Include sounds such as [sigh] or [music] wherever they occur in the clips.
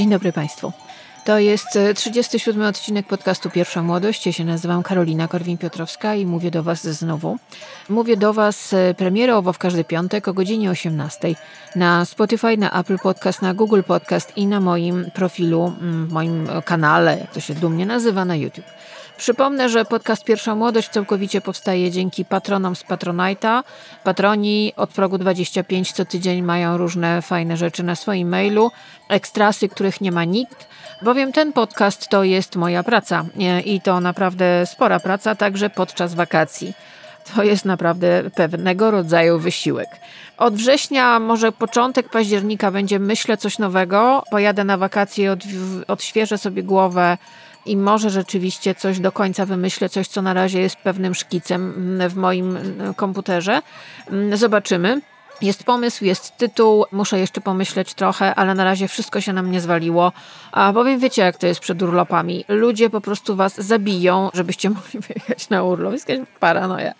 Dzień dobry Państwu. To jest 37 e, odcinek podcastu Pierwsza Młodość. Ja się nazywam Karolina Korwin-Piotrowska i mówię do Was znowu. Mówię do Was e, premierowo w każdy piątek o godzinie 18 na Spotify, na Apple Podcast, na Google Podcast i na moim profilu, mm, w moim kanale, jak to się dumnie nazywa, na YouTube. Przypomnę, że podcast Pierwsza Młodość całkowicie powstaje dzięki patronom z Patronite'a. Patroni od progu 25 co tydzień mają różne fajne rzeczy na swoim mailu, ekstrasy, których nie ma nikt, bowiem ten podcast to jest moja praca i to naprawdę spora praca, także podczas wakacji. To jest naprawdę pewnego rodzaju wysiłek. Od września, może początek października będzie myślę coś nowego. Pojadę na wakacje, od, odświeżę sobie głowę i może rzeczywiście coś do końca wymyślę, coś co na razie jest pewnym szkicem w moim komputerze. Zobaczymy. Jest pomysł, jest tytuł, muszę jeszcze pomyśleć trochę, ale na razie wszystko się na mnie zwaliło. A bowiem wiecie, jak to jest przed urlopami. Ludzie po prostu was zabiją, żebyście [laughs] mogli wyjechać na urlop. Jest jakaś paranoja.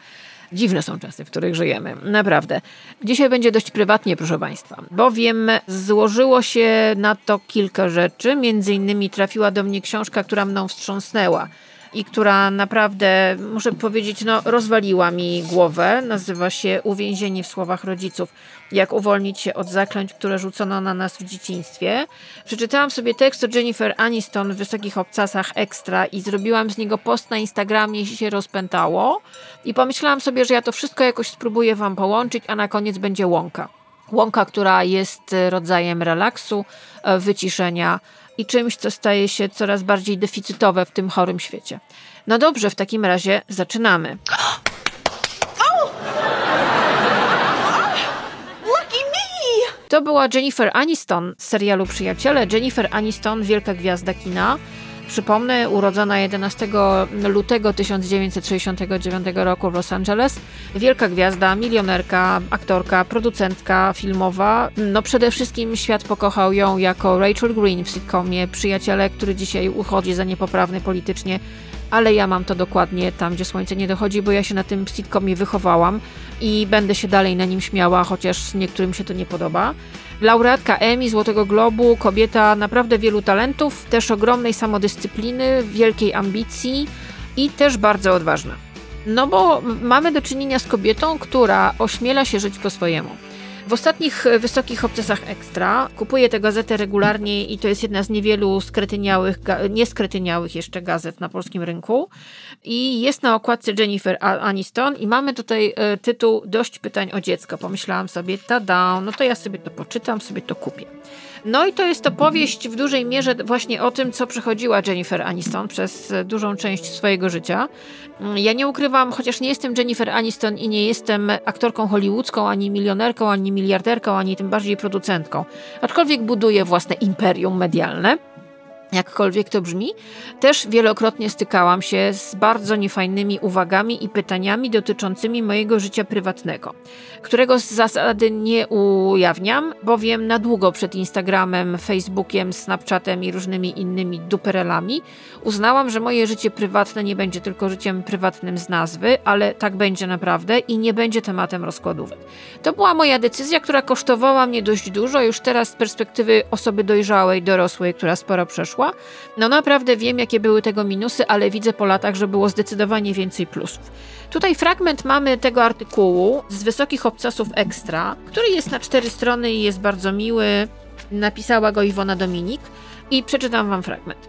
Dziwne są czasy, w których żyjemy. Naprawdę. Dzisiaj będzie dość prywatnie, proszę Państwa, bowiem złożyło się na to kilka rzeczy. Między innymi trafiła do mnie książka, która mną wstrząsnęła i która naprawdę, muszę powiedzieć, no, rozwaliła mi głowę. Nazywa się Uwięzieni w słowach rodziców. Jak uwolnić się od zaklęć, które rzucono na nas w dzieciństwie. Przeczytałam sobie tekst o Jennifer Aniston w Wysokich Obcasach Ekstra i zrobiłam z niego post na Instagramie i się rozpętało. I pomyślałam sobie, że ja to wszystko jakoś spróbuję Wam połączyć, a na koniec będzie łąka. Łąka, która jest rodzajem relaksu, e, wyciszenia, i czymś, co staje się coraz bardziej deficytowe w tym chorym świecie. No dobrze, w takim razie zaczynamy. [gasps] To była Jennifer Aniston z serialu Przyjaciele. Jennifer Aniston, wielka gwiazda kina. Przypomnę, urodzona 11 lutego 1969 roku w Los Angeles. Wielka gwiazda, milionerka, aktorka, producentka filmowa. No przede wszystkim świat pokochał ją jako Rachel Green w sitcomie Przyjaciele, który dzisiaj uchodzi za niepoprawny politycznie ale ja mam to dokładnie tam, gdzie słońce nie dochodzi, bo ja się na tym sitcomie wychowałam i będę się dalej na nim śmiała, chociaż niektórym się to nie podoba. Laureatka Emmy, Złotego Globu, kobieta naprawdę wielu talentów, też ogromnej samodyscypliny, wielkiej ambicji i też bardzo odważna. No bo mamy do czynienia z kobietą, która ośmiela się żyć po swojemu. W ostatnich wysokich obcasach ekstra kupuję tę gazetę regularnie i to jest jedna z niewielu skretyniałych, nieskretyniałych jeszcze gazet na polskim rynku. I jest na okładce Jennifer Aniston i mamy tutaj e, tytuł Dość pytań o dziecko. Pomyślałam sobie, tada, no to ja sobie to poczytam, sobie to kupię. No i to jest opowieść w dużej mierze właśnie o tym, co przechodziła Jennifer Aniston przez dużą część swojego życia. Ja nie ukrywam, chociaż nie jestem Jennifer Aniston i nie jestem aktorką hollywoodzką, ani milionerką, ani miliarderką, ani tym bardziej producentką. Aczkolwiek buduję własne imperium medialne jakkolwiek to brzmi, też wielokrotnie stykałam się z bardzo niefajnymi uwagami i pytaniami dotyczącymi mojego życia prywatnego, którego z zasady nie ujawniam, bowiem na długo przed Instagramem, Facebookiem, Snapchatem i różnymi innymi duperelami uznałam, że moje życie prywatne nie będzie tylko życiem prywatnym z nazwy, ale tak będzie naprawdę i nie będzie tematem rozkładówek. To była moja decyzja, która kosztowała mnie dość dużo, już teraz z perspektywy osoby dojrzałej, dorosłej, która sporo przeszła no naprawdę wiem, jakie były tego minusy, ale widzę po latach, że było zdecydowanie więcej plusów. Tutaj fragment mamy tego artykułu z Wysokich Obcasów Ekstra, który jest na cztery strony i jest bardzo miły. Napisała go Iwona Dominik i przeczytam wam fragment.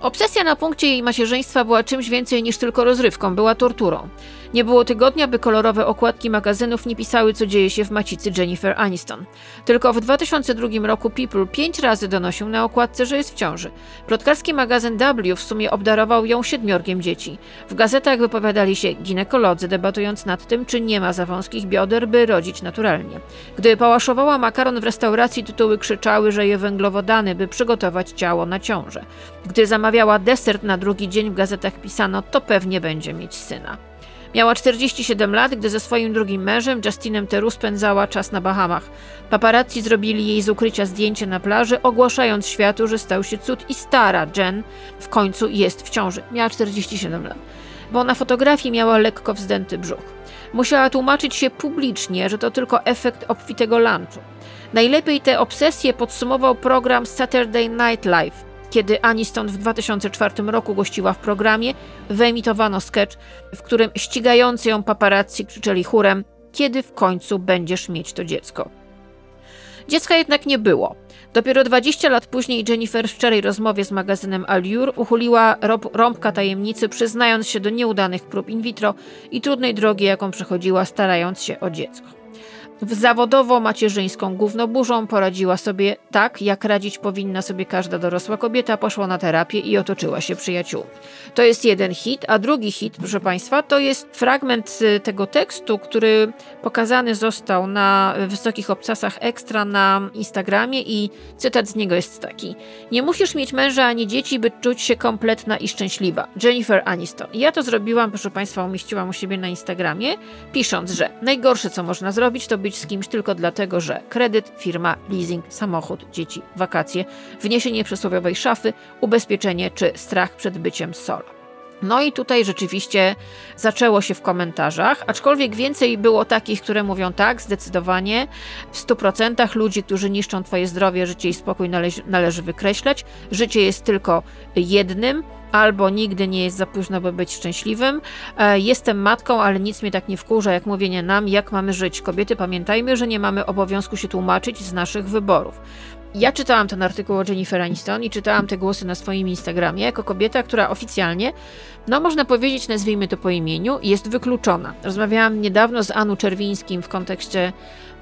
Obsesja na punkcie jej macierzyństwa była czymś więcej niż tylko rozrywką, była torturą. Nie było tygodnia, by kolorowe okładki magazynów nie pisały, co dzieje się w macicy Jennifer Aniston. Tylko w 2002 roku People pięć razy donosił na okładce, że jest w ciąży. Plotkarski magazyn W w sumie obdarował ją siedmiorgiem dzieci. W gazetach wypowiadali się ginekolodzy, debatując nad tym, czy nie ma za wąskich bioder, by rodzić naturalnie. Gdy pałaszowała makaron w restauracji, tytuły krzyczały, że je węglowodany, by przygotować ciało na ciążę. Gdy zamawiała deser na drugi dzień w gazetach pisano, to pewnie będzie mieć syna. Miała 47 lat, gdy ze swoim drugim mężem, Justinem Teru, spędzała czas na Bahamach. Paparazzi zrobili jej z ukrycia zdjęcie na plaży, ogłaszając światu, że stał się cud i stara Jen w końcu jest w ciąży. Miała 47 lat. Bo na fotografii miała lekko wzdęty brzuch. Musiała tłumaczyć się publicznie, że to tylko efekt obfitego lunchu. Najlepiej te obsesje podsumował program Saturday Night Live, kiedy Aniston w 2004 roku gościła w programie, wyemitowano sketch, w którym ścigający ją paparazzi krzyczeli chórem: Kiedy w końcu będziesz mieć to dziecko? Dziecka jednak nie było. Dopiero 20 lat później Jennifer w szczerej rozmowie z magazynem Allure uchuliła rąbka tajemnicy, przyznając się do nieudanych prób in vitro i trudnej drogi, jaką przechodziła, starając się o dziecko. W zawodowo-macierzyńską gównoburzą poradziła sobie tak, jak radzić powinna sobie każda dorosła kobieta, poszła na terapię i otoczyła się przyjaciółmi. To jest jeden hit, a drugi hit, proszę Państwa, to jest fragment y, tego tekstu, który pokazany został na Wysokich Obcasach Ekstra na Instagramie i cytat z niego jest taki. Nie musisz mieć męża ani dzieci, by czuć się kompletna i szczęśliwa. Jennifer Aniston. Ja to zrobiłam, proszę Państwa, umieściłam u siebie na Instagramie, pisząc, że najgorsze, co można zrobić, to z kimś tylko dlatego, że kredyt, firma, leasing, samochód, dzieci, wakacje, wniesienie przysłowiowej szafy, ubezpieczenie czy strach przed byciem solo. No i tutaj rzeczywiście zaczęło się w komentarzach, aczkolwiek więcej było takich, które mówią tak, zdecydowanie, w 100% ludzi, którzy niszczą Twoje zdrowie, życie i spokój należy, należy wykreślać. Życie jest tylko jednym, albo nigdy nie jest za późno, by być szczęśliwym. E, jestem matką, ale nic mnie tak nie wkurza, jak mówienie nam, jak mamy żyć. Kobiety, pamiętajmy, że nie mamy obowiązku się tłumaczyć z naszych wyborów. Ja czytałam ten artykuł o Jennifer Aniston i czytałam te głosy na swoim Instagramie jako kobieta, która oficjalnie, no można powiedzieć, nazwijmy to po imieniu, jest wykluczona. Rozmawiałam niedawno z Anu Czerwińskim w kontekście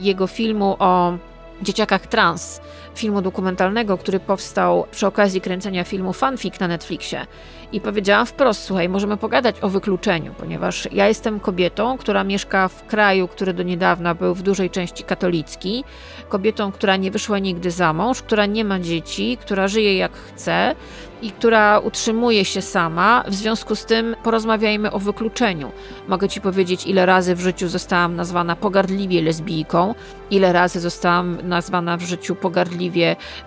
jego filmu o dzieciakach trans, filmu dokumentalnego, który powstał przy okazji kręcenia filmu Fanfic na Netflixie. I powiedziałam wprost, słuchaj, możemy pogadać o wykluczeniu, ponieważ ja jestem kobietą, która mieszka w kraju, który do niedawna był w dużej części katolicki, kobietą, która nie wyszła nigdy za mąż, która nie ma dzieci, która żyje jak chce, i która utrzymuje się sama. W związku z tym porozmawiajmy o wykluczeniu. Mogę ci powiedzieć, ile razy w życiu zostałam nazwana pogardliwie lesbijką, ile razy zostałam nazwana w życiu pogardliwie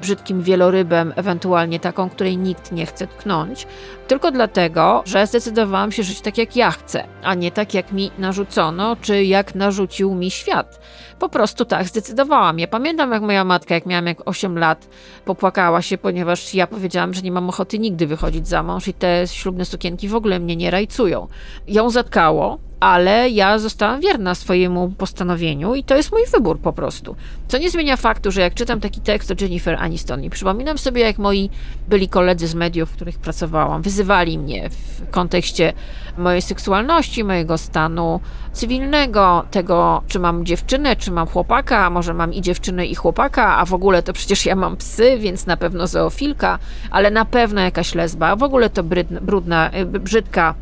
brzydkim wielorybem, ewentualnie taką, której nikt nie chce tknąć, tylko dlatego, że zdecydowałam się żyć tak, jak ja chcę, a nie tak, jak mi narzucono, czy jak narzucił mi świat. Po prostu tak zdecydowałam. Ja pamiętam, jak moja matka, jak miałam jak 8 lat, popłakała się, ponieważ ja powiedziałam, że nie mam ochoty nigdy wychodzić za mąż i te ślubne sukienki w ogóle mnie nie rajcują. Ją zatkało, ale ja zostałam wierna swojemu postanowieniu i to jest mój wybór po prostu. Co nie zmienia faktu, że jak czytam taki tekst o Jennifer Aniston i przypominam sobie, jak moi byli koledzy z mediów, w których pracowałam, wyzywali mnie w kontekście mojej seksualności, mojego stanu cywilnego, tego, czy mam dziewczynę, czy mam chłopaka, a może mam i dziewczynę, i chłopaka, a w ogóle to przecież ja mam psy, więc na pewno zoofilka, ale na pewno jakaś lesba, w ogóle to brudna, brudna brzydka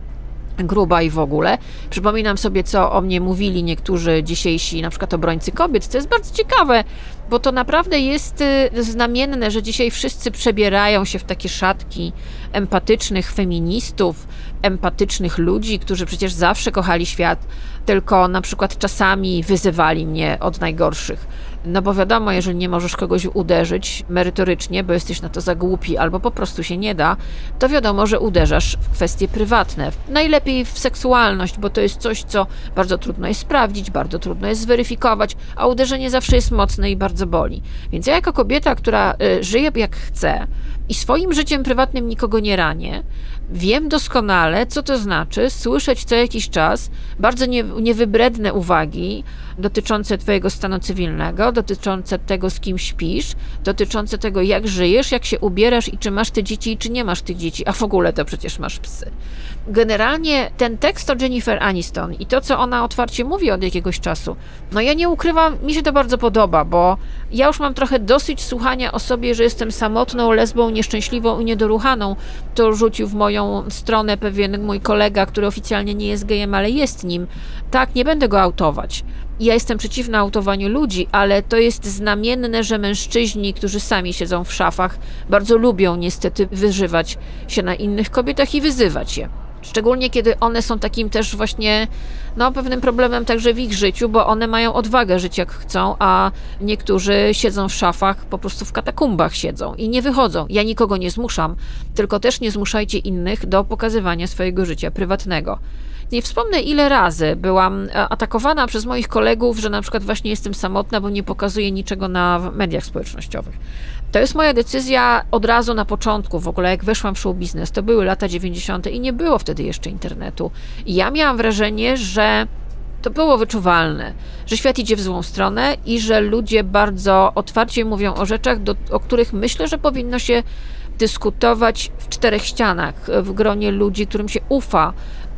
gruba i w ogóle. Przypominam sobie, co o mnie mówili niektórzy dzisiejsi, na przykład obrońcy kobiet, co jest bardzo ciekawe, bo to naprawdę jest y, znamienne, że dzisiaj wszyscy przebierają się w takie szatki empatycznych feministów, empatycznych ludzi, którzy przecież zawsze kochali świat, tylko na przykład czasami wyzywali mnie od najgorszych. No bo wiadomo, jeżeli nie możesz kogoś uderzyć merytorycznie, bo jesteś na to za głupi albo po prostu się nie da, to wiadomo, że uderzasz w kwestie prywatne. Najlepiej w seksualność, bo to jest coś, co bardzo trudno jest sprawdzić, bardzo trudno jest zweryfikować, a uderzenie zawsze jest mocne i bardzo boli. Więc ja jako kobieta, która y, żyje jak chce i swoim życiem prywatnym nikogo nie ranię, wiem doskonale, co to znaczy słyszeć co jakiś czas bardzo nie, niewybredne uwagi dotyczące Twojego stanu cywilnego, dotyczące tego, z kim śpisz, dotyczące tego, jak żyjesz, jak się ubierasz i czy masz te dzieci, i czy nie masz tych dzieci, a w ogóle to przecież masz psy. Generalnie ten tekst o Jennifer Aniston i to, co ona otwarcie mówi od jakiegoś czasu, no ja nie ukrywam, mi się to bardzo podoba, bo ja już mam trochę dosyć słuchania o sobie, że jestem samotną, lesbą, nieszczęśliwą i niedoruchaną. To rzucił w moją stronę pewien mój kolega, który oficjalnie nie jest gejem, ale jest nim. Tak, nie będę go autować. Ja jestem przeciwna autowaniu ludzi, ale to jest znamienne, że mężczyźni, którzy sami siedzą w szafach, bardzo lubią niestety wyżywać się na innych kobietach i wyzywać je. Szczególnie kiedy one są takim też właśnie, no, pewnym problemem także w ich życiu, bo one mają odwagę żyć jak chcą, a niektórzy siedzą w szafach, po prostu w katakumbach siedzą i nie wychodzą. Ja nikogo nie zmuszam, tylko też nie zmuszajcie innych do pokazywania swojego życia prywatnego. Nie wspomnę, ile razy byłam e, atakowana przez moich kolegów, że na przykład właśnie jestem samotna, bo nie pokazuję niczego na mediach społecznościowych. To jest moja decyzja od razu na początku, w ogóle jak weszłam w show biznes. To były lata 90. i nie było wtedy jeszcze internetu. I ja miałam wrażenie, że to było wyczuwalne, że świat idzie w złą stronę i że ludzie bardzo otwarcie mówią o rzeczach, do, o których myślę, że powinno się dyskutować w czterech ścianach, w gronie ludzi, którym się ufa,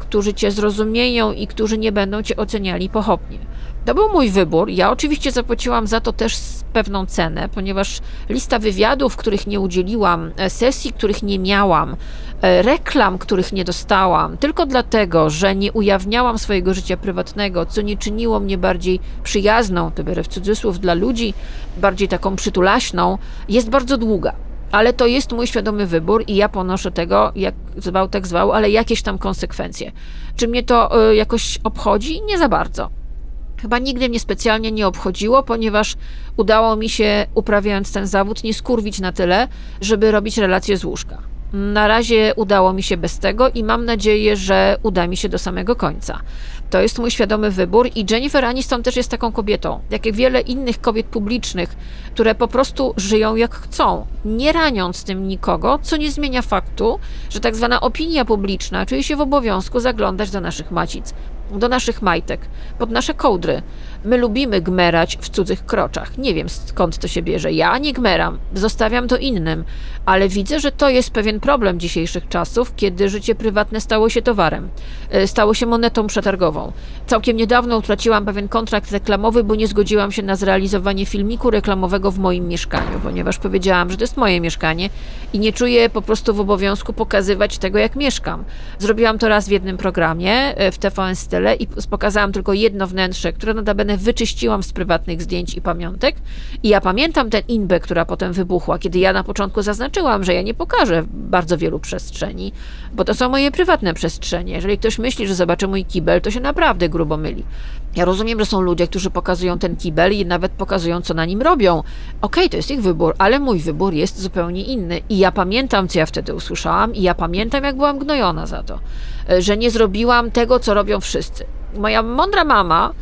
którzy cię zrozumieją i którzy nie będą cię oceniali pochopnie. To był mój wybór. Ja oczywiście zapłaciłam za to też pewną cenę, ponieważ lista wywiadów, których nie udzieliłam, e, sesji, których nie miałam, e, reklam, których nie dostałam, tylko dlatego, że nie ujawniałam swojego życia prywatnego, co nie czyniło mnie bardziej przyjazną, to biorę w cudzysłów, dla ludzi, bardziej taką przytulaśną, jest bardzo długa ale to jest mój świadomy wybór i ja ponoszę tego, jak zwał, tak zwał, ale jakieś tam konsekwencje. Czy mnie to y, jakoś obchodzi? Nie za bardzo. Chyba nigdy mnie specjalnie nie obchodziło, ponieważ udało mi się, uprawiając ten zawód, nie skurwić na tyle, żeby robić relacje z łóżka. Na razie udało mi się bez tego i mam nadzieję, że uda mi się do samego końca. To jest mój świadomy wybór i Jennifer Aniston też jest taką kobietą, jak i wiele innych kobiet publicznych, które po prostu żyją jak chcą, nie raniąc tym nikogo, co nie zmienia faktu, że tak zwana opinia publiczna czuje się w obowiązku zaglądać do naszych macic, do naszych majtek, pod nasze kołdry. My lubimy gmerać w cudzych kroczach. Nie wiem skąd to się bierze. Ja nie gmeram, zostawiam to innym, ale widzę, że to jest pewien problem dzisiejszych czasów, kiedy życie prywatne stało się towarem, e, stało się monetą przetargową. Całkiem niedawno utraciłam pewien kontrakt reklamowy, bo nie zgodziłam się na zrealizowanie filmiku reklamowego w moim mieszkaniu, ponieważ powiedziałam, że to jest moje mieszkanie i nie czuję po prostu w obowiązku pokazywać tego, jak mieszkam. Zrobiłam to raz w jednym programie e, w TVN Style i pokazałam tylko jedno wnętrze, które notabene wyczyściłam z prywatnych zdjęć i pamiątek. I ja pamiętam tę inbę, która potem wybuchła, kiedy ja na początku zaznaczyłam, że ja nie pokażę bardzo wielu przestrzeni, bo to są moje prywatne przestrzenie. Jeżeli ktoś myśli, że zobaczy mój kibel, to się naprawdę grubo myli. Ja rozumiem, że są ludzie, którzy pokazują ten kibel i nawet pokazują, co na nim robią. Okej, okay, to jest ich wybór, ale mój wybór jest zupełnie inny. I ja pamiętam, co ja wtedy usłyszałam, i ja pamiętam, jak byłam gnojona za to, że nie zrobiłam tego, co robią wszyscy. Moja mądra mama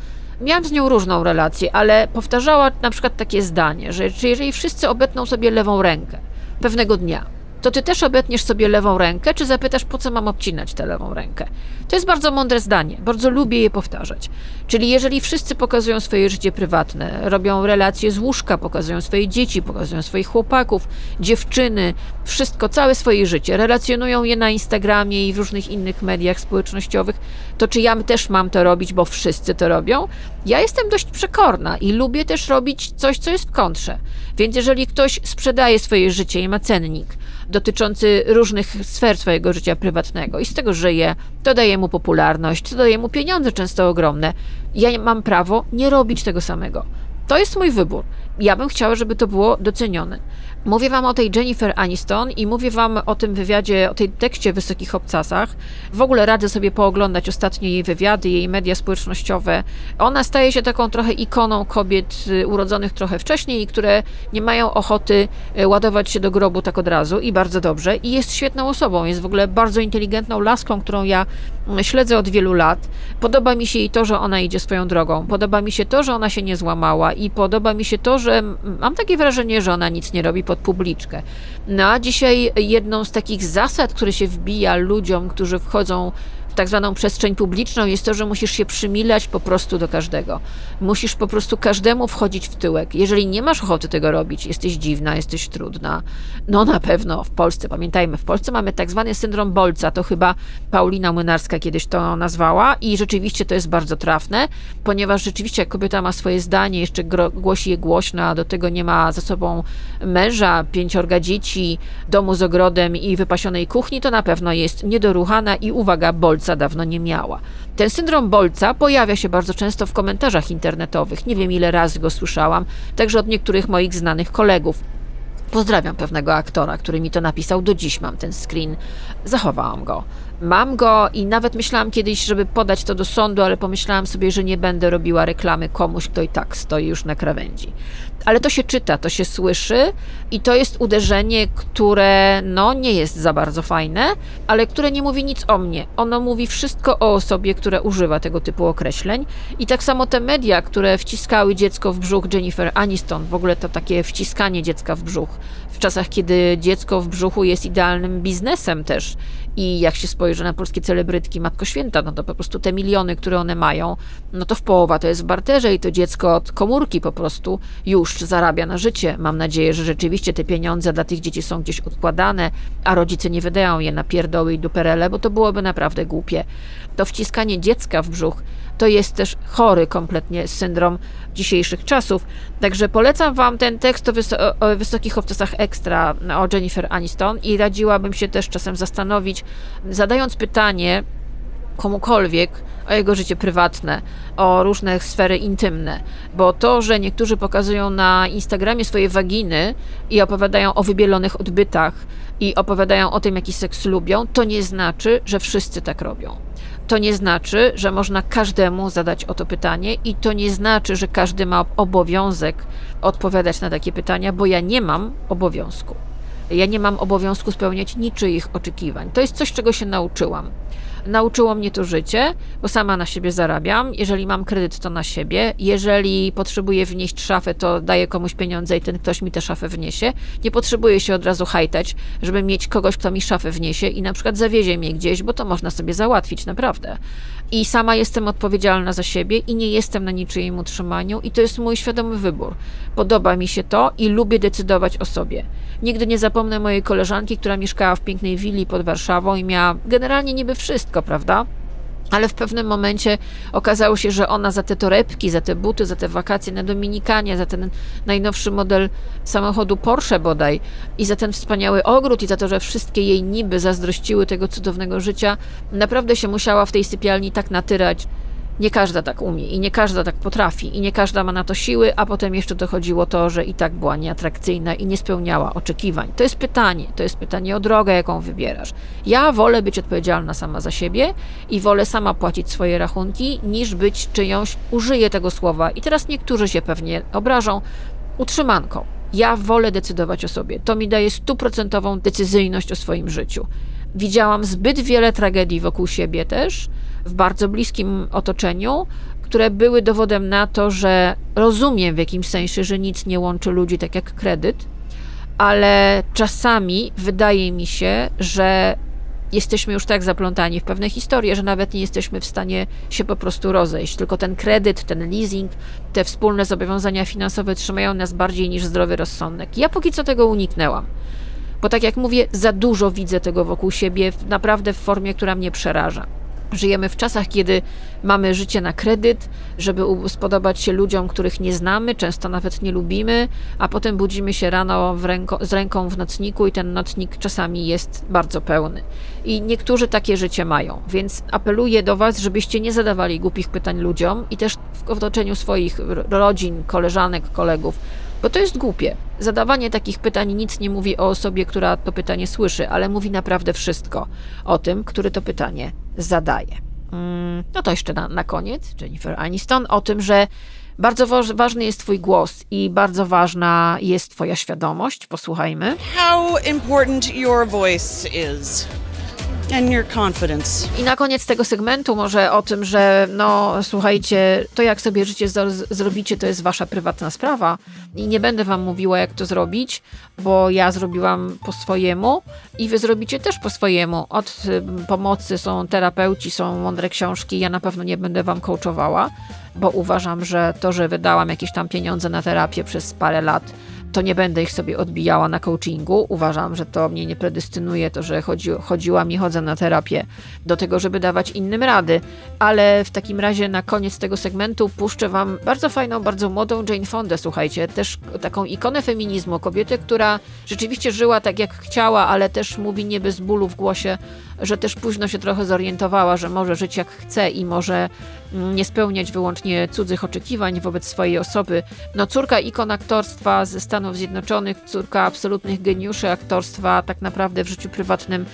Miałam z nią różną relację, ale powtarzała na przykład takie zdanie, że jeżeli wszyscy obetną sobie lewą rękę pewnego dnia, to ty też obetniesz sobie lewą rękę, czy zapytasz, po co mam obcinać tę lewą rękę? To jest bardzo mądre zdanie, bardzo lubię je powtarzać. Czyli jeżeli wszyscy pokazują swoje życie prywatne, robią relacje z łóżka, pokazują swoje dzieci, pokazują swoich chłopaków, dziewczyny, wszystko, całe swoje życie, relacjonują je na Instagramie i w różnych innych mediach społecznościowych, to czy ja też mam to robić, bo wszyscy to robią? Ja jestem dość przekorna i lubię też robić coś, co jest w kontrze. Więc jeżeli ktoś sprzedaje swoje życie i ma cennik, dotyczący różnych sfer swojego życia prywatnego i z tego żyje, to daje mu popularność, to daje mu pieniądze często ogromne. Ja mam prawo nie robić tego samego. To jest mój wybór. Ja bym chciała, żeby to było docenione. Mówię wam o tej Jennifer Aniston i mówię wam o tym wywiadzie, o tej tekście Wysokich Obcasach. W ogóle radzę sobie pooglądać ostatnie jej wywiady, jej media społecznościowe. Ona staje się taką trochę ikoną kobiet y, urodzonych trochę wcześniej które nie mają ochoty y, ładować się do grobu tak od razu i bardzo dobrze. I jest świetną osobą, jest w ogóle bardzo inteligentną laską, którą ja mm, śledzę od wielu lat. Podoba mi się jej to, że ona idzie swoją drogą. Podoba mi się to, że ona się nie złamała i podoba mi się to, że mam takie wrażenie, że ona nic nie robi pod publiczkę. No a dzisiaj jedną z takich zasad, które się wbija ludziom, którzy wchodzą tak zwaną przestrzeń publiczną jest to, że musisz się przymilać po prostu do każdego. Musisz po prostu każdemu wchodzić w tyłek. Jeżeli nie masz ochoty tego robić, jesteś dziwna, jesteś trudna, no na pewno w Polsce, pamiętajmy, w Polsce mamy tak zwany syndrom Bolca, to chyba Paulina Młynarska kiedyś to nazwała i rzeczywiście to jest bardzo trafne, ponieważ rzeczywiście jak kobieta ma swoje zdanie, jeszcze głosi je głośno, a do tego nie ma za sobą męża, pięciorga dzieci, domu z ogrodem i wypasionej kuchni, to na pewno jest niedoruchana i uwaga, Bolca Bolca dawno nie miała. Ten syndrom Bolca pojawia się bardzo często w komentarzach internetowych. Nie wiem ile razy go słyszałam, także od niektórych moich znanych kolegów. Pozdrawiam pewnego aktora, który mi to napisał. Do dziś mam ten screen. Zachowałam go. Mam go i nawet myślałam kiedyś, żeby podać to do sądu, ale pomyślałam sobie, że nie będę robiła reklamy komuś, kto i tak stoi już na krawędzi. Ale to się czyta, to się słyszy i to jest uderzenie, które no nie jest za bardzo fajne, ale które nie mówi nic o mnie. Ono mówi wszystko o osobie, która używa tego typu określeń. I tak samo te media, które wciskały dziecko w brzuch Jennifer Aniston, w ogóle to takie wciskanie dziecka w brzuch, w czasach, kiedy dziecko w brzuchu jest idealnym biznesem też i jak się spojrzy na polskie celebrytki Matko Święta, no to po prostu te miliony, które one mają, no to w połowa to jest w barterze i to dziecko od komórki po prostu już zarabia na życie. Mam nadzieję, że rzeczywiście te pieniądze dla tych dzieci są gdzieś odkładane, a rodzice nie wydają je na pierdoły i duperele, bo to byłoby naprawdę głupie. To wciskanie dziecka w brzuch to jest też chory kompletnie syndrom dzisiejszych czasów. Także polecam Wam ten tekst o, o wysokich obcasach ekstra o Jennifer Aniston i radziłabym się też czasem zastanowić, zadając pytanie komukolwiek o jego życie prywatne, o różne sfery intymne, bo to, że niektórzy pokazują na Instagramie swoje waginy i opowiadają o wybielonych odbytach i opowiadają o tym, jaki seks lubią, to nie znaczy, że wszyscy tak robią. To nie znaczy, że można każdemu zadać o to pytanie, i to nie znaczy, że każdy ma obowiązek odpowiadać na takie pytania, bo ja nie mam obowiązku. Ja nie mam obowiązku spełniać niczyich oczekiwań. To jest coś, czego się nauczyłam. Nauczyło mnie to życie, bo sama na siebie zarabiam. Jeżeli mam kredyt, to na siebie. Jeżeli potrzebuję wnieść szafę, to daję komuś pieniądze i ten ktoś mi tę szafę wniesie. Nie potrzebuję się od razu hajtać, żeby mieć kogoś, kto mi szafę wniesie i na przykład zawiezie mnie gdzieś, bo to można sobie załatwić, naprawdę. I sama jestem odpowiedzialna za siebie i nie jestem na niczyim utrzymaniu i to jest mój świadomy wybór. Podoba mi się to i lubię decydować o sobie. Nigdy nie zapomnę mojej koleżanki, która mieszkała w pięknej willi pod Warszawą i miała generalnie niby wszystko, prawda? Ale w pewnym momencie okazało się, że ona za te torebki, za te buty, za te wakacje na Dominikanie, za ten najnowszy model samochodu Porsche bodaj i za ten wspaniały ogród i za to, że wszystkie jej niby zazdrościły tego cudownego życia, naprawdę się musiała w tej sypialni tak natyrać, nie każda tak umie i nie każda tak potrafi i nie każda ma na to siły, a potem jeszcze dochodziło to, że i tak była nieatrakcyjna i nie spełniała oczekiwań. To jest pytanie, to jest pytanie o drogę, jaką wybierasz. Ja wolę być odpowiedzialna sama za siebie i wolę sama płacić swoje rachunki, niż być czyjąś, użyję tego słowa i teraz niektórzy się pewnie obrażą, utrzymanką. Ja wolę decydować o sobie. To mi daje stuprocentową decyzyjność o swoim życiu. Widziałam zbyt wiele tragedii wokół siebie też, w bardzo bliskim otoczeniu, które były dowodem na to, że rozumiem w jakimś sensie, że nic nie łączy ludzi tak jak kredyt, ale czasami wydaje mi się, że jesteśmy już tak zaplątani w pewne historie, że nawet nie jesteśmy w stanie się po prostu rozejść. Tylko ten kredyt, ten leasing, te wspólne zobowiązania finansowe trzymają nas bardziej niż zdrowy rozsądek. Ja póki co tego uniknęłam. Bo tak jak mówię, za dużo widzę tego wokół siebie, naprawdę w formie, która mnie przeraża. Żyjemy w czasach, kiedy mamy życie na kredyt, żeby spodobać się ludziom, których nie znamy, często nawet nie lubimy, a potem budzimy się rano ręko, z ręką w nocniku i ten nocnik czasami jest bardzo pełny. I niektórzy takie życie mają, więc apeluję do Was, żebyście nie zadawali głupich pytań ludziom i też w otoczeniu swoich rodzin, koleżanek, kolegów bo to jest głupie. Zadawanie takich pytań nic nie mówi o osobie, która to pytanie słyszy, ale mówi naprawdę wszystko o tym, który to pytanie zadaje. Mm, no to jeszcze na, na koniec, Jennifer Aniston, o tym, że bardzo ważny jest Twój głos i bardzo ważna jest Twoja świadomość. Posłuchajmy. How important your voice is. I na koniec tego segmentu może o tym, że no słuchajcie, to jak sobie życie zrobicie, to jest wasza prywatna sprawa i nie będę wam mówiła jak to zrobić, bo ja zrobiłam po swojemu i wy zrobicie też po swojemu. Od pomocy są terapeuci, są mądre książki, ja na pewno nie będę wam coachowała, bo uważam, że to, że wydałam jakieś tam pieniądze na terapię przez parę lat, to nie będę ich sobie odbijała na coachingu. Uważam, że to mnie nie predystynuje, to, że chodzi, chodziłam i chodzę na terapię do tego, żeby dawać innym rady. Ale w takim razie na koniec tego segmentu puszczę Wam bardzo fajną, bardzo młodą Jane Fondę, słuchajcie, też taką ikonę feminizmu, kobietę, która rzeczywiście żyła tak jak chciała, ale też mówi nie bez bólu w głosie, że też późno się trochę zorientowała, że może żyć jak chce i może mm, nie spełniać wyłącznie cudzych oczekiwań wobec swojej osoby. No córka ikon aktorstwa ze Stanów Zjednoczonych, córka absolutnych geniuszy aktorstwa, tak naprawdę w życiu prywatnym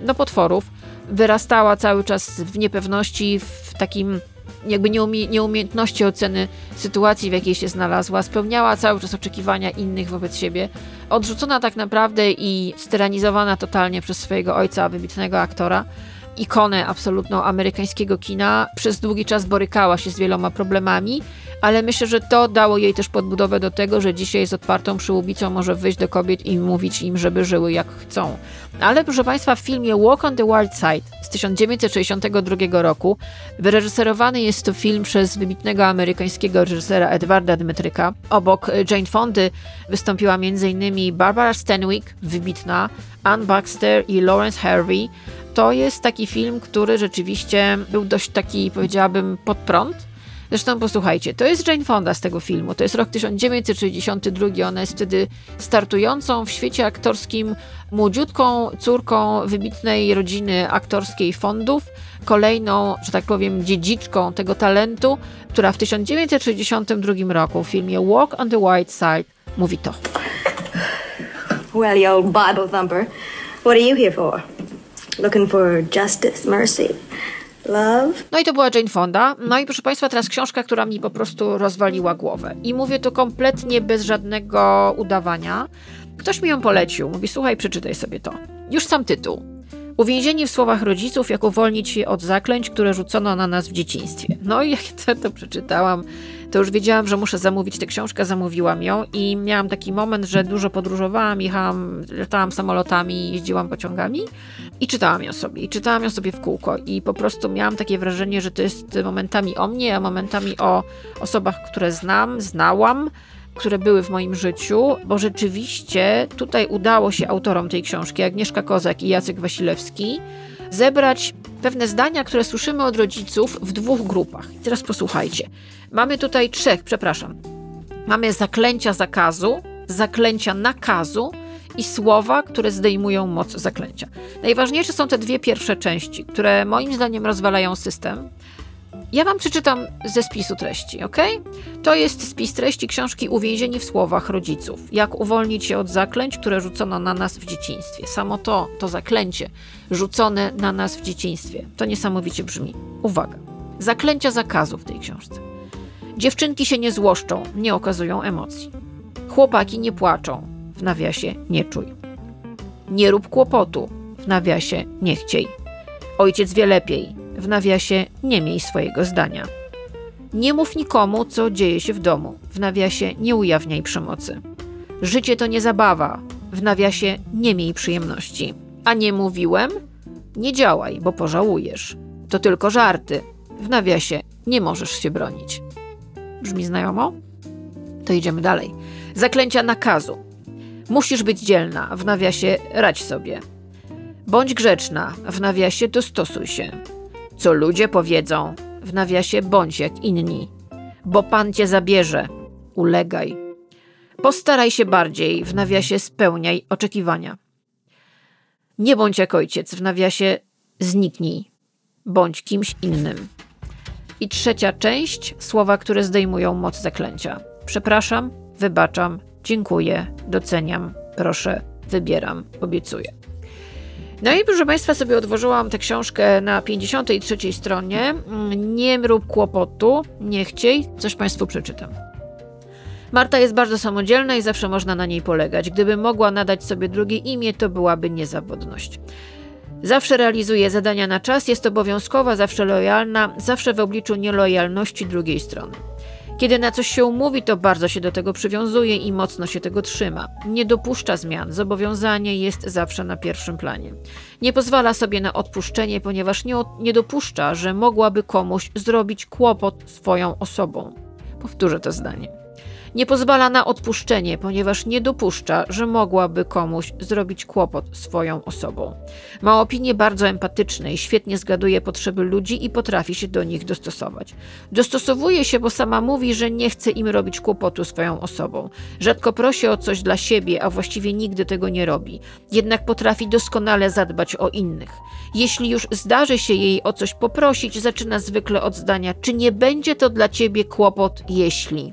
no, potworów. Wyrastała cały czas w niepewności, w takim jakby nieumie, nieumiejętności oceny sytuacji, w jakiej się znalazła, spełniała cały czas oczekiwania innych wobec siebie, odrzucona tak naprawdę i styranizowana totalnie przez swojego ojca, wybitnego aktora ikonę absolutną amerykańskiego kina, przez długi czas borykała się z wieloma problemami, ale myślę, że to dało jej też podbudowę do tego, że dzisiaj z otwartą przyłbicą może wyjść do kobiet i mówić im, żeby żyły jak chcą. Ale proszę Państwa, w filmie Walk on the Wild Side z 1962 roku wyreżyserowany jest to film przez wybitnego amerykańskiego reżysera Edwarda Dmytryka. Obok Jane Fondy wystąpiła m.in. Barbara Stanwyck, wybitna, Ann Baxter i Lawrence Harvey. To jest taki film, który rzeczywiście był dość taki, powiedziałabym, pod prąd Zresztą posłuchajcie, to jest Jane Fonda z tego filmu. To jest rok 1962. Ona jest wtedy startującą w świecie aktorskim młodziutką córką wybitnej rodziny aktorskiej Fondów, kolejną, że tak powiem, dziedziczką tego talentu, która w 1962 roku w filmie Walk on the White Side mówi to. Well, you old Bible thumper, what are you here for? Looking for justice, mercy? Love. No i to była Jane Fonda. No i proszę Państwa, teraz książka, która mi po prostu rozwaliła głowę. I mówię to kompletnie bez żadnego udawania. Ktoś mi ją polecił. Mówi, słuchaj, przeczytaj sobie to. Już sam tytuł. Uwięzieni w słowach rodziców, jak uwolnić się od zaklęć, które rzucono na nas w dzieciństwie. No i jak to przeczytałam, to już wiedziałam, że muszę zamówić tę książkę, zamówiłam ją i miałam taki moment, że dużo podróżowałam, jechałam, latałam samolotami, jeździłam pociągami i czytałam ją sobie, i czytałam ją sobie w kółko i po prostu miałam takie wrażenie, że to jest momentami o mnie, a momentami o osobach, które znam, znałam, które były w moim życiu, bo rzeczywiście tutaj udało się autorom tej książki, Agnieszka Kozak i Jacek Wasilewski, zebrać pewne zdania, które słyszymy od rodziców w dwóch grupach. I teraz posłuchajcie. Mamy tutaj trzech, przepraszam. Mamy zaklęcia zakazu, zaklęcia nakazu i słowa, które zdejmują moc zaklęcia. Najważniejsze są te dwie pierwsze części, które moim zdaniem rozwalają system. Ja wam przeczytam ze spisu treści, ok? To jest spis treści książki Uwięzieni w słowach rodziców. Jak uwolnić się od zaklęć, które rzucono na nas w dzieciństwie. Samo to, to zaklęcie rzucone na nas w dzieciństwie. To niesamowicie brzmi. Uwaga. Zaklęcia zakazu w tej książce. Dziewczynki się nie złoszczą, nie okazują emocji. Chłopaki nie płaczą, w nawiasie nie czuj. Nie rób kłopotu, w nawiasie nie chciej. Ojciec wie lepiej, w nawiasie nie miej swojego zdania. Nie mów nikomu, co dzieje się w domu, w nawiasie nie ujawniaj przemocy. Życie to nie zabawa, w nawiasie nie miej przyjemności. A nie mówiłem? Nie działaj, bo pożałujesz. To tylko żarty, w nawiasie nie możesz się bronić. Brzmi znajomo? To idziemy dalej. Zaklęcia nakazu. Musisz być dzielna, w nawiasie radź sobie. Bądź grzeczna, w nawiasie dostosuj się. Co ludzie powiedzą, w nawiasie bądź jak inni. Bo Pan cię zabierze, ulegaj. Postaraj się bardziej, w nawiasie spełniaj oczekiwania. Nie bądź jak ojciec, w nawiasie zniknij, bądź kimś innym. I trzecia część, słowa, które zdejmują moc zaklęcia. Przepraszam, wybaczam, dziękuję, doceniam, proszę, wybieram, obiecuję. No i proszę Państwa, sobie odłożyłam tę książkę na 53 stronie. Nie rób kłopotu, nie chciej, coś Państwu przeczytam. Marta jest bardzo samodzielna i zawsze można na niej polegać. Gdyby mogła nadać sobie drugie imię, to byłaby niezawodność. Zawsze realizuje zadania na czas, jest obowiązkowa, zawsze lojalna, zawsze w obliczu nielojalności drugiej strony. Kiedy na coś się umówi, to bardzo się do tego przywiązuje i mocno się tego trzyma. Nie dopuszcza zmian, zobowiązanie jest zawsze na pierwszym planie. Nie pozwala sobie na odpuszczenie, ponieważ nie, nie dopuszcza, że mogłaby komuś zrobić kłopot swoją osobą. Powtórzę to zdanie nie pozwala na odpuszczenie, ponieważ nie dopuszcza, że mogłaby komuś zrobić kłopot swoją osobą. Ma opinię bardzo empatyczne i świetnie zgaduje potrzeby ludzi i potrafi się do nich dostosować. Dostosowuje się, bo sama mówi, że nie chce im robić kłopotu swoją osobą. Rzadko prosi o coś dla siebie, a właściwie nigdy tego nie robi. Jednak potrafi doskonale zadbać o innych. Jeśli już zdarzy się jej o coś poprosić, zaczyna zwykle od zdania: Czy nie będzie to dla ciebie kłopot, jeśli.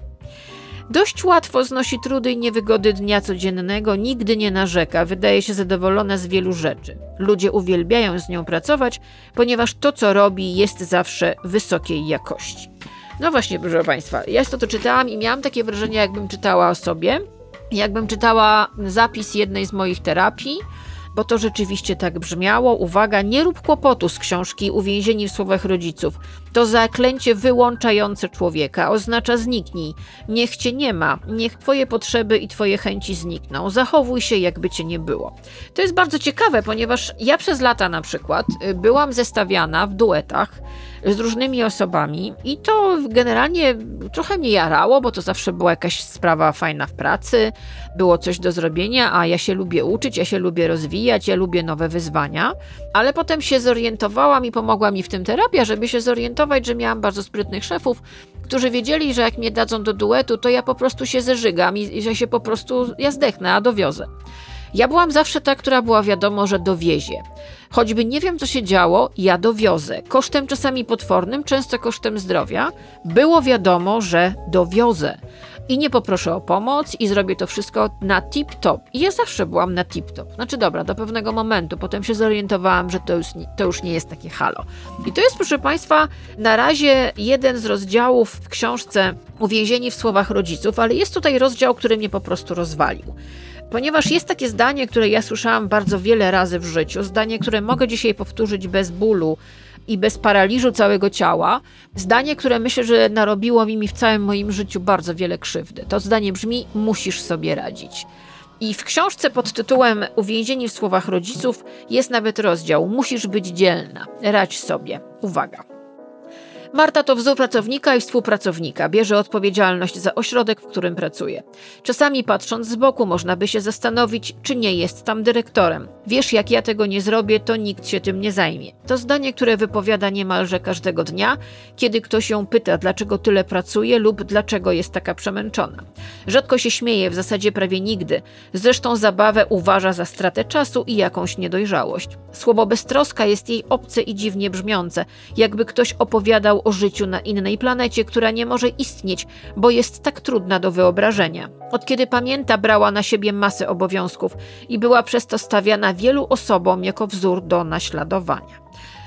Dość łatwo znosi trudy i niewygody dnia codziennego, nigdy nie narzeka, wydaje się zadowolona z wielu rzeczy. Ludzie uwielbiają z nią pracować, ponieważ to, co robi, jest zawsze wysokiej jakości. No właśnie, proszę Państwa, ja to, to czytałam i miałam takie wrażenie, jakbym czytała o sobie, jakbym czytała zapis jednej z moich terapii, bo to rzeczywiście tak brzmiało. Uwaga, nie rób kłopotu z książki Uwięzieni w słowach rodziców. To zaklęcie wyłączające człowieka, oznacza zniknij. Niech cię nie ma, niech twoje potrzeby i twoje chęci znikną. Zachowuj się, jakby cię nie było. To jest bardzo ciekawe, ponieważ ja przez lata na przykład y, byłam zestawiana w duetach z różnymi osobami i to generalnie trochę mnie jarało, bo to zawsze była jakaś sprawa fajna w pracy, było coś do zrobienia, a ja się lubię uczyć, ja się lubię rozwijać, ja lubię nowe wyzwania, ale potem się zorientowałam i pomogła mi w tym terapia, żeby się zorientować, że miałam bardzo sprytnych szefów, którzy wiedzieli, że jak mnie dadzą do duetu, to ja po prostu się zeżygam i że się po prostu, ja zdechnę, a dowiozę. Ja byłam zawsze ta, która była wiadomo, że dowiezie. Choćby nie wiem, co się działo, ja dowiozę. Kosztem czasami potwornym, często kosztem zdrowia, było wiadomo, że dowiozę. I nie poproszę o pomoc i zrobię to wszystko na tip-top. I ja zawsze byłam na tip-top. Znaczy dobra, do pewnego momentu. Potem się zorientowałam, że to już, nie, to już nie jest takie halo. I to jest, proszę Państwa, na razie jeden z rozdziałów w książce Uwięzieni w słowach rodziców, ale jest tutaj rozdział, który mnie po prostu rozwalił ponieważ jest takie zdanie, które ja słyszałam bardzo wiele razy w życiu, zdanie, które mogę dzisiaj powtórzyć bez bólu i bez paraliżu całego ciała, zdanie, które myślę, że narobiło mi w całym moim życiu bardzo wiele krzywdy. To zdanie brzmi: musisz sobie radzić. I w książce pod tytułem Uwięzieni w słowach rodziców jest nawet rozdział Musisz być dzielna. Radź sobie. Uwaga. Marta to wzór pracownika i współpracownika, bierze odpowiedzialność za ośrodek, w którym pracuje. Czasami patrząc z boku można by się zastanowić, czy nie jest tam dyrektorem. Wiesz, jak ja tego nie zrobię, to nikt się tym nie zajmie. To zdanie, które wypowiada niemalże każdego dnia, kiedy ktoś ją pyta, dlaczego tyle pracuje lub dlaczego jest taka przemęczona. Rzadko się śmieje, w zasadzie prawie nigdy. Zresztą zabawę uważa za stratę czasu i jakąś niedojrzałość. Słowo beztroska jest jej obce i dziwnie brzmiące, jakby ktoś opowiadał o życiu na innej planecie, która nie może istnieć, bo jest tak trudna do wyobrażenia. Od kiedy pamięta, brała na siebie masę obowiązków i była przez to stawiana wielu osobom jako wzór do naśladowania.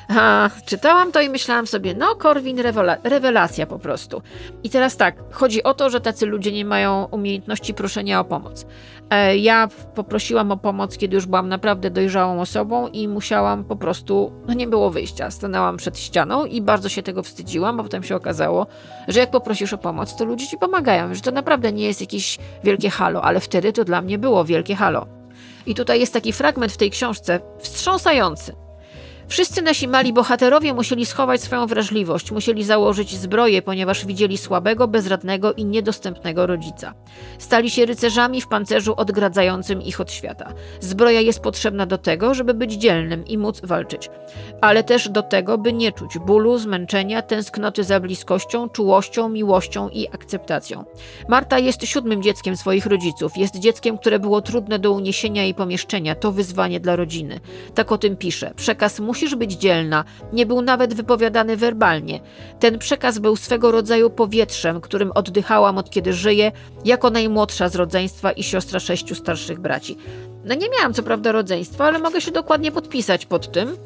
A, czytałam to i myślałam sobie, no Korwin rewela rewelacja po prostu. I teraz tak, chodzi o to, że tacy ludzie nie mają umiejętności proszenia o pomoc. E, ja poprosiłam o pomoc, kiedy już byłam naprawdę dojrzałą osobą i musiałam po prostu, no nie było wyjścia. Stanęłam przed ścianą i bardzo się tego wstydziłam, bo potem się okazało, że jak poprosisz o pomoc, to ludzie ci pomagają, że to naprawdę nie jest jakieś wielkie halo, ale wtedy to dla mnie było wielkie halo. I tutaj jest taki fragment w tej książce wstrząsający. Wszyscy nasi mali bohaterowie musieli schować swoją wrażliwość, musieli założyć zbroję, ponieważ widzieli słabego, bezradnego i niedostępnego rodzica. Stali się rycerzami w pancerzu odgradzającym ich od świata. Zbroja jest potrzebna do tego, żeby być dzielnym i móc walczyć, ale też do tego, by nie czuć bólu, zmęczenia, tęsknoty za bliskością, czułością, miłością i akceptacją. Marta jest siódmym dzieckiem swoich rodziców. Jest dzieckiem, które było trudne do uniesienia i pomieszczenia. To wyzwanie dla rodziny. Tak o tym pisze. Przekaz musi musisz być dzielna, nie był nawet wypowiadany werbalnie. Ten przekaz był swego rodzaju powietrzem, którym oddychałam od kiedy żyję, jako najmłodsza z rodzeństwa i siostra sześciu starszych braci. No nie miałam co prawda rodzeństwa, ale mogę się dokładnie podpisać pod tym.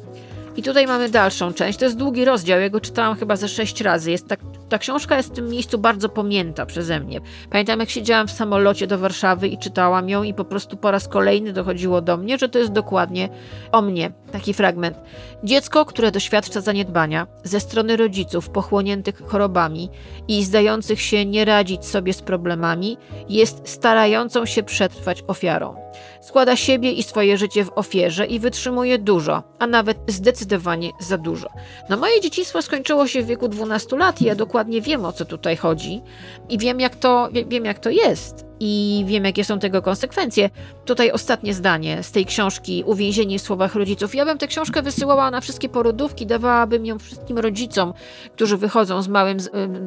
I tutaj mamy dalszą część. To jest długi rozdział, ja go czytałam chyba ze sześć razy. Jest tak, ta książka jest w tym miejscu bardzo pamięta przeze mnie. Pamiętam, jak siedziałam w samolocie do Warszawy i czytałam ją, i po prostu po raz kolejny dochodziło do mnie, że to jest dokładnie o mnie. Taki fragment. Dziecko, które doświadcza zaniedbania ze strony rodziców pochłoniętych chorobami i zdających się nie radzić sobie z problemami, jest starającą się przetrwać ofiarą. Składa siebie i swoje życie w ofierze i wytrzymuje dużo, a nawet zdecydowanie za dużo. No moje dzieciństwo skończyło się w wieku 12 lat i ja dokładnie wiem o co tutaj chodzi i wiem jak to, wiem jak to jest i wiem, jakie są tego konsekwencje. Tutaj ostatnie zdanie z tej książki Uwięzieni w słowach rodziców. Ja bym tę książkę wysyłała na wszystkie porodówki, dawałabym ją wszystkim rodzicom, którzy wychodzą z małym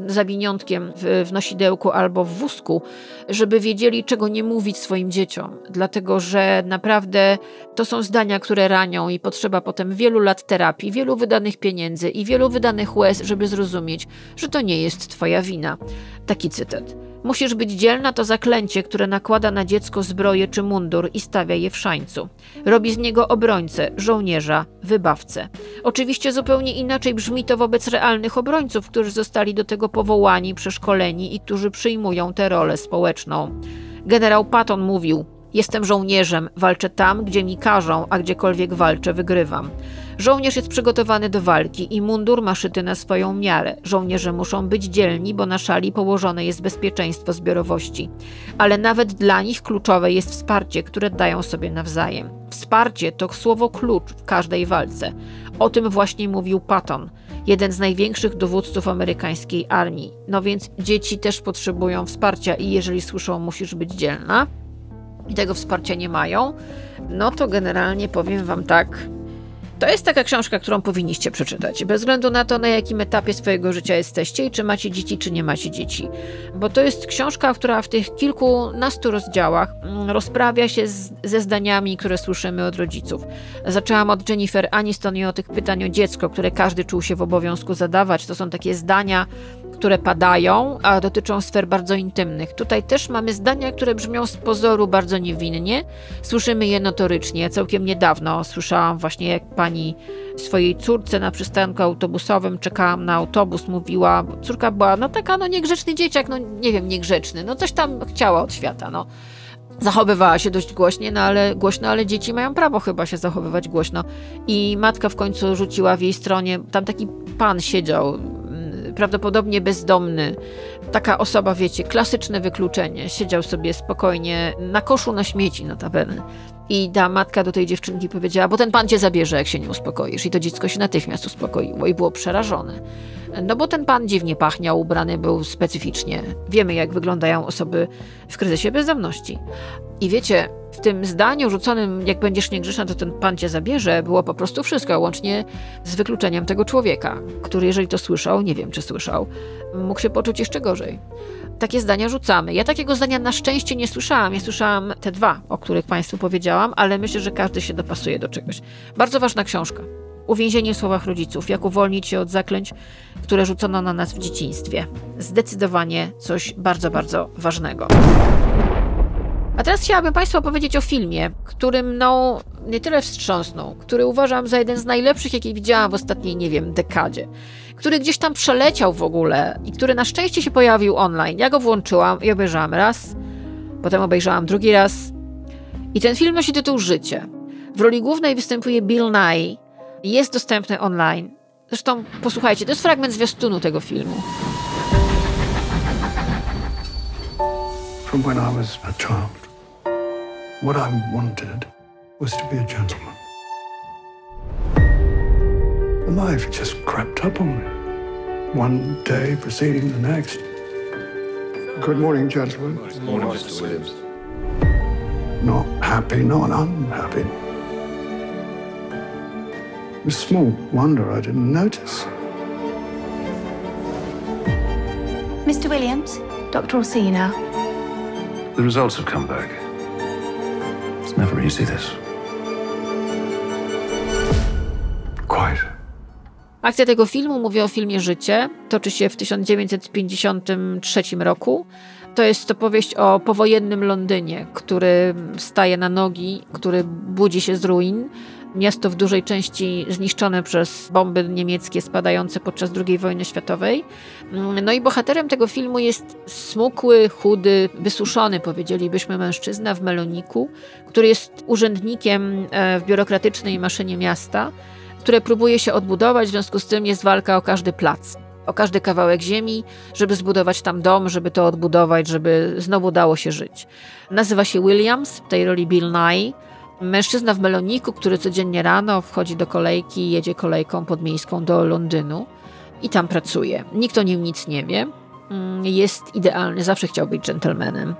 zawiniątkiem w, w nosidełku albo w wózku, żeby wiedzieli, czego nie mówić swoim dzieciom. Dlatego, że naprawdę to są zdania, które ranią i potrzeba potem wielu lat terapii, wielu wydanych pieniędzy i wielu wydanych łez, żeby zrozumieć, że to nie jest twoja wina. Taki cytat. Musisz być dzielna to zaklęcie, które nakłada na dziecko zbroję czy mundur i stawia je w szańcu. Robi z niego obrońcę, żołnierza, wybawcę. Oczywiście zupełnie inaczej brzmi to wobec realnych obrońców, którzy zostali do tego powołani, przeszkoleni i którzy przyjmują tę rolę społeczną. Generał Patton mówił: Jestem żołnierzem, walczę tam, gdzie mi każą, a gdziekolwiek walczę, wygrywam. Żołnierz jest przygotowany do walki i mundur ma szyty na swoją miarę. Żołnierze muszą być dzielni, bo na szali położone jest bezpieczeństwo zbiorowości. Ale nawet dla nich kluczowe jest wsparcie, które dają sobie nawzajem. Wsparcie to słowo klucz w każdej walce. O tym właśnie mówił Patton, jeden z największych dowódców amerykańskiej armii. No więc dzieci też potrzebują wsparcia i jeżeli słyszą musisz być dzielna i tego wsparcia nie mają, no to generalnie powiem wam tak, to jest taka książka, którą powinniście przeczytać, bez względu na to, na jakim etapie swojego życia jesteście i czy macie dzieci, czy nie macie dzieci. Bo to jest książka, która w tych kilkunastu rozdziałach mm, rozprawia się z, ze zdaniami, które słyszymy od rodziców. Zaczęłam od Jennifer Aniston i o tych pytań o dziecko, które każdy czuł się w obowiązku zadawać. To są takie zdania, które padają, a dotyczą sfer bardzo intymnych. Tutaj też mamy zdania, które brzmią z pozoru bardzo niewinnie. Słyszymy je notorycznie. Całkiem niedawno słyszałam właśnie, jak pani swojej córce na przystanku autobusowym czekałam na autobus, mówiła, córka była, no taka, no niegrzeczny dzieciak, no nie wiem, niegrzeczny, no coś tam chciała od świata, no zachowywała się dość głośnie, no ale, głośno, ale dzieci mają prawo chyba się zachowywać głośno. I matka w końcu rzuciła w jej stronie, tam taki pan siedział, prawdopodobnie bezdomny. Taka osoba, wiecie, klasyczne wykluczenie. Siedział sobie spokojnie na koszu na śmieci notabene. I ta matka do tej dziewczynki powiedziała, bo ten pan cię zabierze, jak się nie uspokoisz. I to dziecko się natychmiast uspokoiło i było przerażone. No bo ten pan dziwnie pachniał, ubrany był specyficznie. Wiemy, jak wyglądają osoby w kryzysie bezdomności. I wiecie, w tym zdaniu rzuconym, jak będziesz niegrzeczna, to ten pan cię zabierze, było po prostu wszystko, łącznie z wykluczeniem tego człowieka, który, jeżeli to słyszał, nie wiem, czy słyszał, mógł się poczuć jeszcze gorzej. Takie zdania rzucamy. Ja takiego zdania na szczęście nie słyszałam. Ja słyszałam te dwa, o których Państwu powiedziałam, ale myślę, że każdy się dopasuje do czegoś. Bardzo ważna książka. Uwięzienie w słowach rodziców. Jak uwolnić się od zaklęć, które rzucono na nas w dzieciństwie. Zdecydowanie coś bardzo, bardzo ważnego. A teraz chciałabym Państwu opowiedzieć o filmie, który mną nie tyle wstrząsnął, który uważam za jeden z najlepszych, jaki widziałam w ostatniej, nie wiem, dekadzie. Który gdzieś tam przeleciał w ogóle i który na szczęście się pojawił online. Ja go włączyłam i obejrzałam raz, potem obejrzałam drugi raz. I ten film nosi tytuł Życie. W roli głównej występuje Bill Nye. Jest dostępny online. Zresztą posłuchajcie, to jest fragment zwiastunu tego filmu. From when I was a child. What I wanted was to be a gentleman. Life just crept up on me, one day preceding the next. Good morning, gentlemen. Good morning, Mr. Williams. Not happy, not unhappy. It's small wonder I didn't notice. Mr. Williams, Doctor will now. The results have come back. Never easy, this. Quite. Akcja tego filmu, mówię o filmie Życie, toczy się w 1953 roku. To jest opowieść o powojennym Londynie, który staje na nogi, który budzi się z ruin. Miasto w dużej części zniszczone przez bomby niemieckie spadające podczas II wojny światowej. No i bohaterem tego filmu jest smukły, chudy, wysuszony, powiedzielibyśmy, mężczyzna w meloniku, który jest urzędnikiem e, w biurokratycznej maszynie miasta które próbuje się odbudować, w związku z tym jest walka o każdy plac, o każdy kawałek ziemi, żeby zbudować tam dom, żeby to odbudować, żeby znowu dało się żyć. Nazywa się Williams, w tej roli Bill Nye. Mężczyzna w meloniku, który codziennie rano wchodzi do kolejki, jedzie kolejką podmiejską do Londynu i tam pracuje. Nikt o nim nic nie wie. Mm, jest idealny, zawsze chciał być dżentelmenem.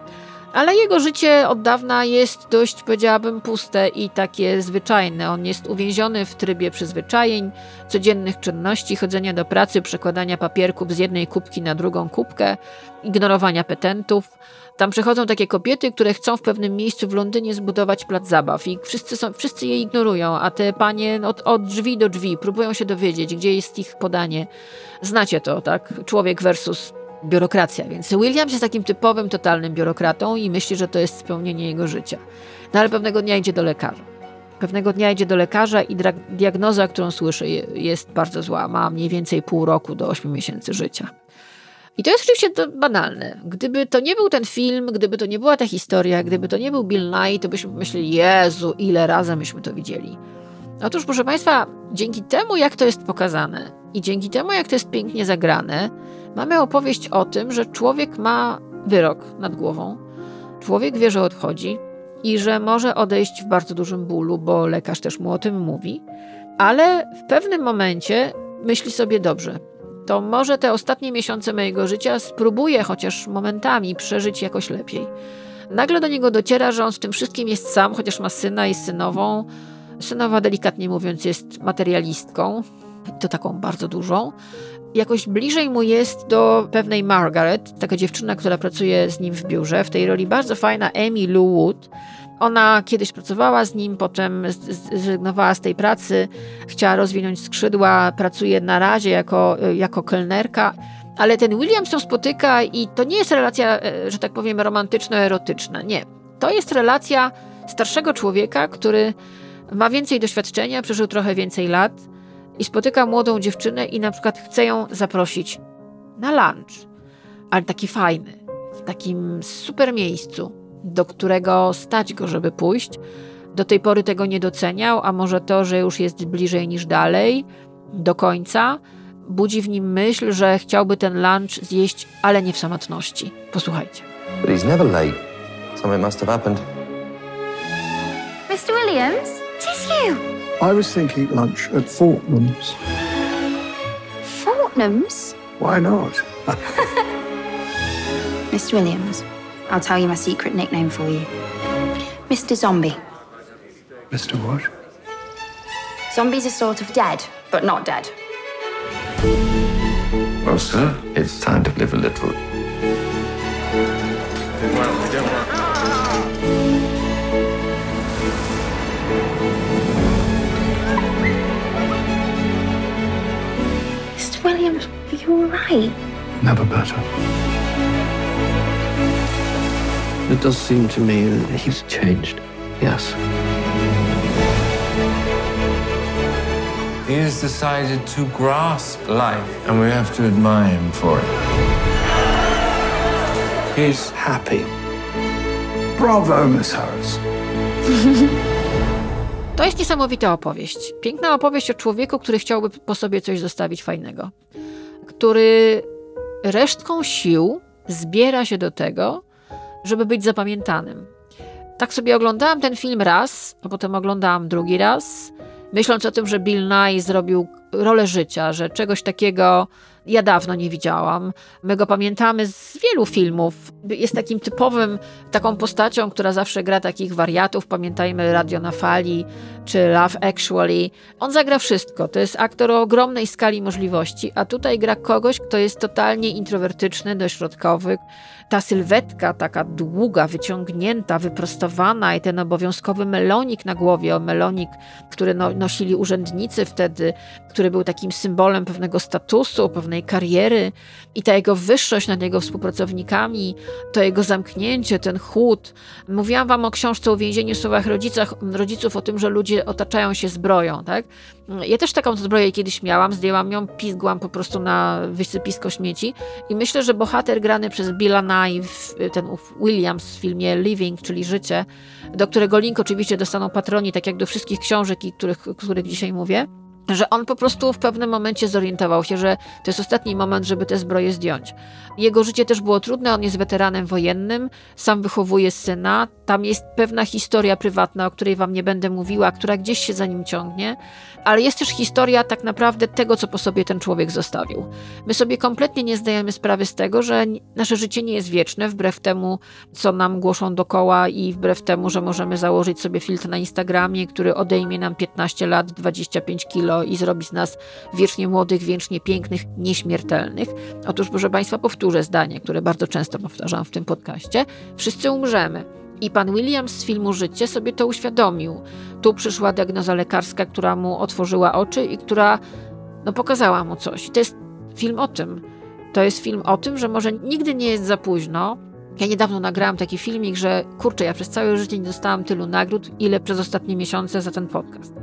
Ale jego życie od dawna jest dość, powiedziałabym, puste i takie zwyczajne. On jest uwięziony w trybie przyzwyczajeń, codziennych czynności, chodzenia do pracy, przekładania papierków z jednej kubki na drugą kubkę, ignorowania petentów. Tam przychodzą takie kobiety, które chcą w pewnym miejscu w Londynie zbudować plac zabaw i wszyscy, są, wszyscy je ignorują, a te panie od, od drzwi do drzwi próbują się dowiedzieć, gdzie jest ich podanie. Znacie to, tak? Człowiek versus biurokracja. Więc Williams jest takim typowym, totalnym biurokratą i myśli, że to jest spełnienie jego życia. No ale pewnego dnia idzie do lekarza. Pewnego dnia idzie do lekarza i diagnoza, którą słyszy, jest bardzo zła. Ma mniej więcej pół roku do 8 miesięcy życia. I to jest oczywiście to banalne. Gdyby to nie był ten film, gdyby to nie była ta historia, gdyby to nie był Bill Nye, to byśmy myśleli, Jezu, ile razy myśmy to widzieli. Otóż, proszę Państwa, dzięki temu, jak to jest pokazane i dzięki temu, jak to jest pięknie zagrane, mamy opowieść o tym, że człowiek ma wyrok nad głową. Człowiek wie, że odchodzi i że może odejść w bardzo dużym bólu, bo lekarz też mu o tym mówi, ale w pewnym momencie myśli sobie dobrze. To może te ostatnie miesiące mojego życia spróbuję chociaż momentami przeżyć jakoś lepiej. Nagle do niego dociera, że on w tym wszystkim jest sam, chociaż ma syna i synową, Synowa, delikatnie mówiąc, jest materialistką, to taką bardzo dużą. Jakoś bliżej mu jest do pewnej Margaret, taka dziewczyna, która pracuje z nim w biurze. W tej roli bardzo fajna Amy Lou Wood. Ona kiedyś pracowała z nim, potem zrezygnowała z tej pracy, chciała rozwinąć skrzydła, pracuje na razie jako, jako kelnerka. Ale ten William się spotyka i to nie jest relacja, e, że tak powiem, romantyczno-erotyczna. Nie. To jest relacja starszego człowieka, który ma więcej doświadczenia, przeżył trochę więcej lat i spotyka młodą dziewczynę i na przykład chce ją zaprosić na lunch, ale taki fajny, w takim super miejscu, do którego stać go, żeby pójść. Do tej pory tego nie doceniał, a może to, że już jest bliżej niż dalej, do końca, budzi w nim myśl, że chciałby ten lunch zjeść, ale nie w samotności. Posłuchajcie. But he's never late. Something must have happened. Mr. Williams? Tis you. I was thinking lunch at Fortnum's. Fortnum's? Why not? [laughs] Mr. Williams, I'll tell you my secret nickname for you. Mr. Zombie. Mr. What? Zombies are sort of dead, but not dead. Well, sir, it's time to live a little. Mr. Williams, are you all right? Never better. It does seem to me that he's changed. Yes. He has decided to grasp life, and we have to admire him for it. He's happy. Bravo, Miss Harris. [laughs] To jest niesamowita opowieść. Piękna opowieść o człowieku, który chciałby po sobie coś zostawić fajnego. Który resztką sił zbiera się do tego, żeby być zapamiętanym. Tak sobie oglądałam ten film raz, a potem oglądałam drugi raz, myśląc o tym, że Bill Nye zrobił rolę życia, że czegoś takiego ja dawno nie widziałam. My go pamiętamy z wielu filmów. Jest takim typowym, taką postacią, która zawsze gra takich wariatów. Pamiętajmy Radio na Fali czy Love Actually. On zagra wszystko. To jest aktor o ogromnej skali możliwości, a tutaj gra kogoś, kto jest totalnie introwertyczny, dośrodkowy. Ta sylwetka taka długa, wyciągnięta, wyprostowana i ten obowiązkowy melonik na głowie, o melonik, który no, nosili urzędnicy wtedy, który był takim symbolem pewnego statusu, pewnej kariery i ta jego wyższość nad jego współpracownikami, to jego zamknięcie, ten chłód. Mówiłam wam o książce o więzieniu w słowach rodzicach, rodziców, o tym, że ludzie otaczają się zbroją, tak? Ja też taką zbroję kiedyś miałam, zdjęłam ją, pizgłam po prostu na wysypisko śmieci i myślę, że bohater grany przez Billa Nye, ten Williams w filmie Living, czyli Życie, do którego link oczywiście dostaną patroni, tak jak do wszystkich książek, których, o których dzisiaj mówię, że on po prostu w pewnym momencie zorientował się, że to jest ostatni moment, żeby te zbroje zdjąć. Jego życie też było trudne, on jest weteranem wojennym, sam wychowuje syna. Tam jest pewna historia prywatna, o której wam nie będę mówiła, która gdzieś się za nim ciągnie, ale jest też historia tak naprawdę tego, co po sobie ten człowiek zostawił. My sobie kompletnie nie zdajemy sprawy z tego, że nasze życie nie jest wieczne, wbrew temu, co nam głoszą dokoła i wbrew temu, że możemy założyć sobie filtr na Instagramie, który odejmie nam 15 lat, 25 kilo i zrobi z nas wiecznie młodych, wiecznie pięknych, nieśmiertelnych. Otóż, proszę Państwa, powtórzę zdanie, które bardzo często powtarzam w tym podcaście. Wszyscy umrzemy. I pan Williams z filmu Życie sobie to uświadomił. Tu przyszła diagnoza lekarska, która mu otworzyła oczy i która no, pokazała mu coś. I to jest film o tym. To jest film o tym, że może nigdy nie jest za późno. Ja niedawno nagrałam taki filmik, że kurczę, ja przez całe życie nie dostałam tylu nagród, ile przez ostatnie miesiące za ten podcast.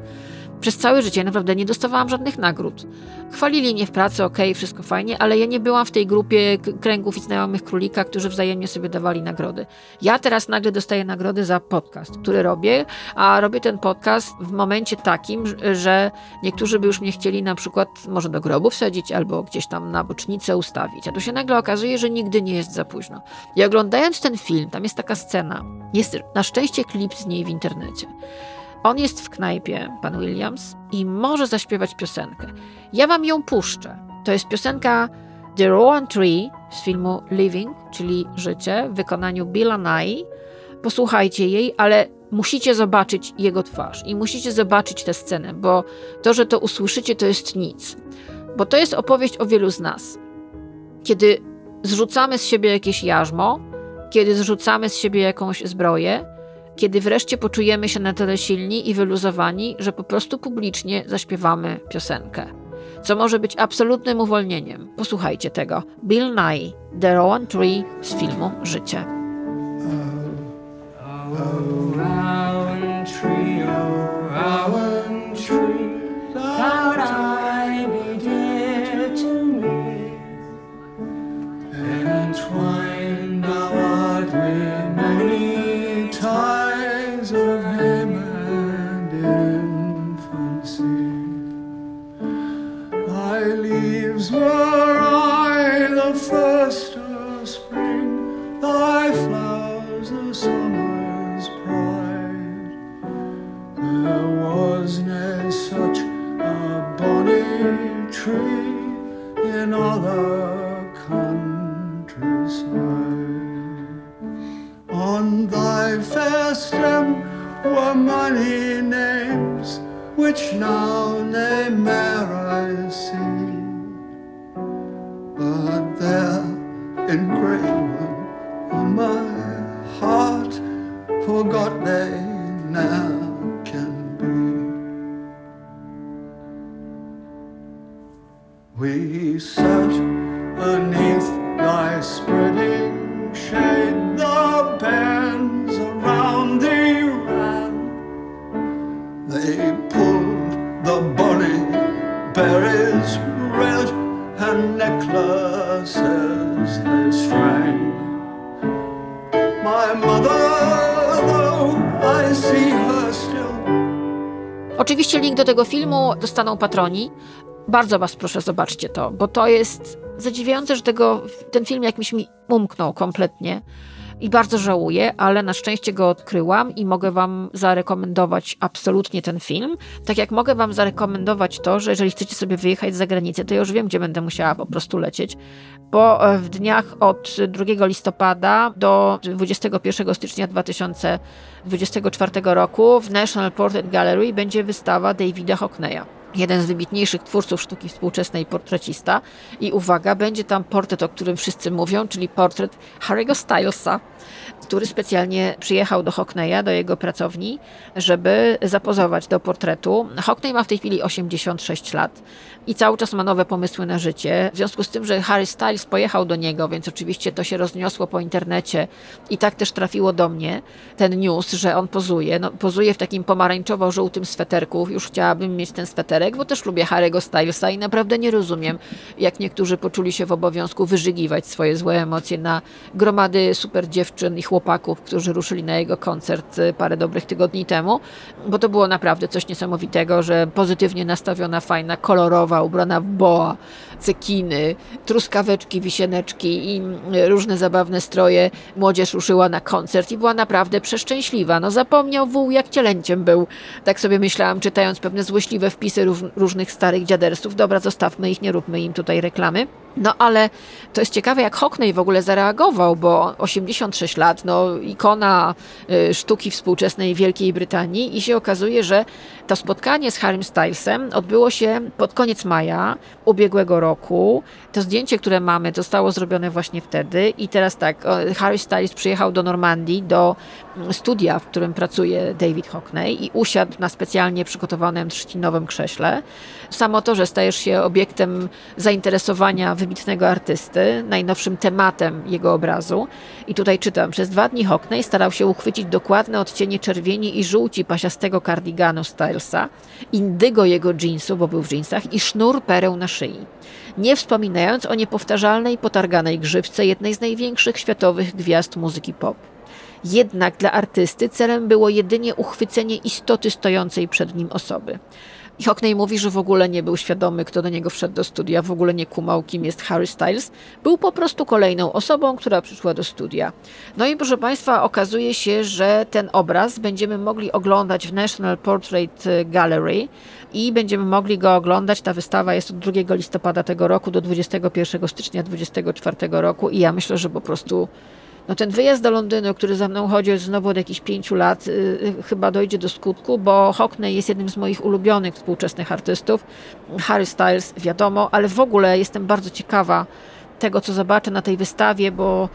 Przez całe życie naprawdę nie dostawałam żadnych nagród. Chwalili mnie w pracy, okej, okay, wszystko fajnie, ale ja nie byłam w tej grupie kręgów i znajomych królika, którzy wzajemnie sobie dawali nagrody. Ja teraz nagle dostaję nagrody za podcast, który robię, a robię ten podcast w momencie takim, że niektórzy by już mnie chcieli na przykład może do grobu wsadzić albo gdzieś tam na bocznicę ustawić. A tu się nagle okazuje, że nigdy nie jest za późno. I oglądając ten film, tam jest taka scena, jest na szczęście klip z niej w internecie. On jest w knajpie, pan Williams, i może zaśpiewać piosenkę. Ja wam ją puszczę. To jest piosenka The Rowan Tree z filmu Living, czyli Życie, w wykonaniu Billa Nye. Posłuchajcie jej, ale musicie zobaczyć jego twarz i musicie zobaczyć tę scenę, bo to, że to usłyszycie, to jest nic. Bo to jest opowieść o wielu z nas. Kiedy zrzucamy z siebie jakieś jarzmo, kiedy zrzucamy z siebie jakąś zbroję, kiedy wreszcie poczujemy się na tyle silni i wyluzowani, że po prostu publicznie zaśpiewamy piosenkę. Co może być absolutnym uwolnieniem. Posłuchajcie tego. Bill Nye, The Rowan Tree z filmu Życie. which now nae mair I see, but there engraven on my heart, forgot they now can be. We sat beneath thy spreading shade, the bands around thee ran. They pulled. Oczywiście link do tego filmu dostaną patroni. Bardzo Was proszę, zobaczcie to, bo to jest zadziwiające, że tego, ten film jakimś mi umknął kompletnie i bardzo żałuję, ale na szczęście go odkryłam i mogę Wam zarekomendować absolutnie ten film. Tak jak mogę Wam zarekomendować to, że jeżeli chcecie sobie wyjechać za granicę, to ja już wiem, gdzie będę musiała po prostu lecieć, bo e, w dniach od 2 listopada do 21 stycznia 2024 roku w National Portrait Gallery będzie wystawa Davida Hockneya jeden z wybitniejszych twórców sztuki współczesnej portrecista. I uwaga, będzie tam portret, o którym wszyscy mówią, czyli portret Harry'ego Stylesa, który specjalnie przyjechał do Hockneya, do jego pracowni, żeby zapozować do portretu. Hockney ma w tej chwili 86 lat i cały czas ma nowe pomysły na życie. W związku z tym, że Harry Styles pojechał do niego, więc oczywiście to się rozniosło po internecie i tak też trafiło do mnie ten news, że on pozuje. No, pozuje w takim pomarańczowo-żółtym sweterku. Już chciałabym mieć ten sweterek, bo też lubię Harry'ego Stylesa i naprawdę nie rozumiem, jak niektórzy poczuli się w obowiązku wyżygiwać swoje złe emocje na gromady super dziewczyn i chłopaków, którzy ruszyli na jego koncert y, parę dobrych tygodni temu, bo to było naprawdę coś niesamowitego, że pozytywnie nastawiona, fajna, kolorowa, ubrana w boa, cekiny, truskaweczki, wisieneczki i y, różne zabawne stroje. Młodzież ruszyła na koncert i była naprawdę przeszczęśliwa. No zapomniał wół, jak cielęciem był. Tak sobie myślałam, czytając pewne złośliwe wpisy różnych starych dziadersów. Dobra, zostawmy ich, nie róbmy im tutaj reklamy. No ale to jest ciekawe, jak Hockney w ogóle zareagował, bo 86 lat, no ikona y, sztuki współczesnej Wielkiej Brytanii i się okazuje, że to spotkanie z Harrym Stylesem odbyło się pod koniec maja ubiegłego roku. To zdjęcie, które mamy, zostało zrobione właśnie wtedy i teraz tak, Harry Styles przyjechał do Normandii, do mm, studia, w którym pracuje David Hockney i usiadł na specjalnie przygotowanym trzcinowym krześle. Samo to, że stajesz się obiektem zainteresowania wybitnego artysty, najnowszym tematem jego obrazu. I tutaj czytam, przez dwa dni Hockney starał się uchwycić dokładne odcienie czerwieni i żółci pasiastego kardiganu Indygo jego jeansu, bo był w jeansach, i sznur pereł na szyi. Nie wspominając o niepowtarzalnej, potarganej grzywce jednej z największych światowych gwiazd muzyki pop. Jednak dla artysty celem było jedynie uchwycenie istoty stojącej przed nim osoby. I Hockney mówi, że w ogóle nie był świadomy, kto do niego wszedł do studia, w ogóle nie kumał, kim jest Harry Styles. Był po prostu kolejną osobą, która przyszła do studia. No i proszę Państwa, okazuje się, że ten obraz będziemy mogli oglądać w National Portrait Gallery i będziemy mogli go oglądać. Ta wystawa jest od 2 listopada tego roku do 21 stycznia 2024 roku i ja myślę, że po prostu no ten wyjazd do Londynu, który za mną chodzi znowu od jakichś pięciu lat, yy, chyba dojdzie do skutku, bo Hockney jest jednym z moich ulubionych współczesnych artystów. Harry Styles, wiadomo, ale w ogóle jestem bardzo ciekawa tego, co zobaczę na tej wystawie, bo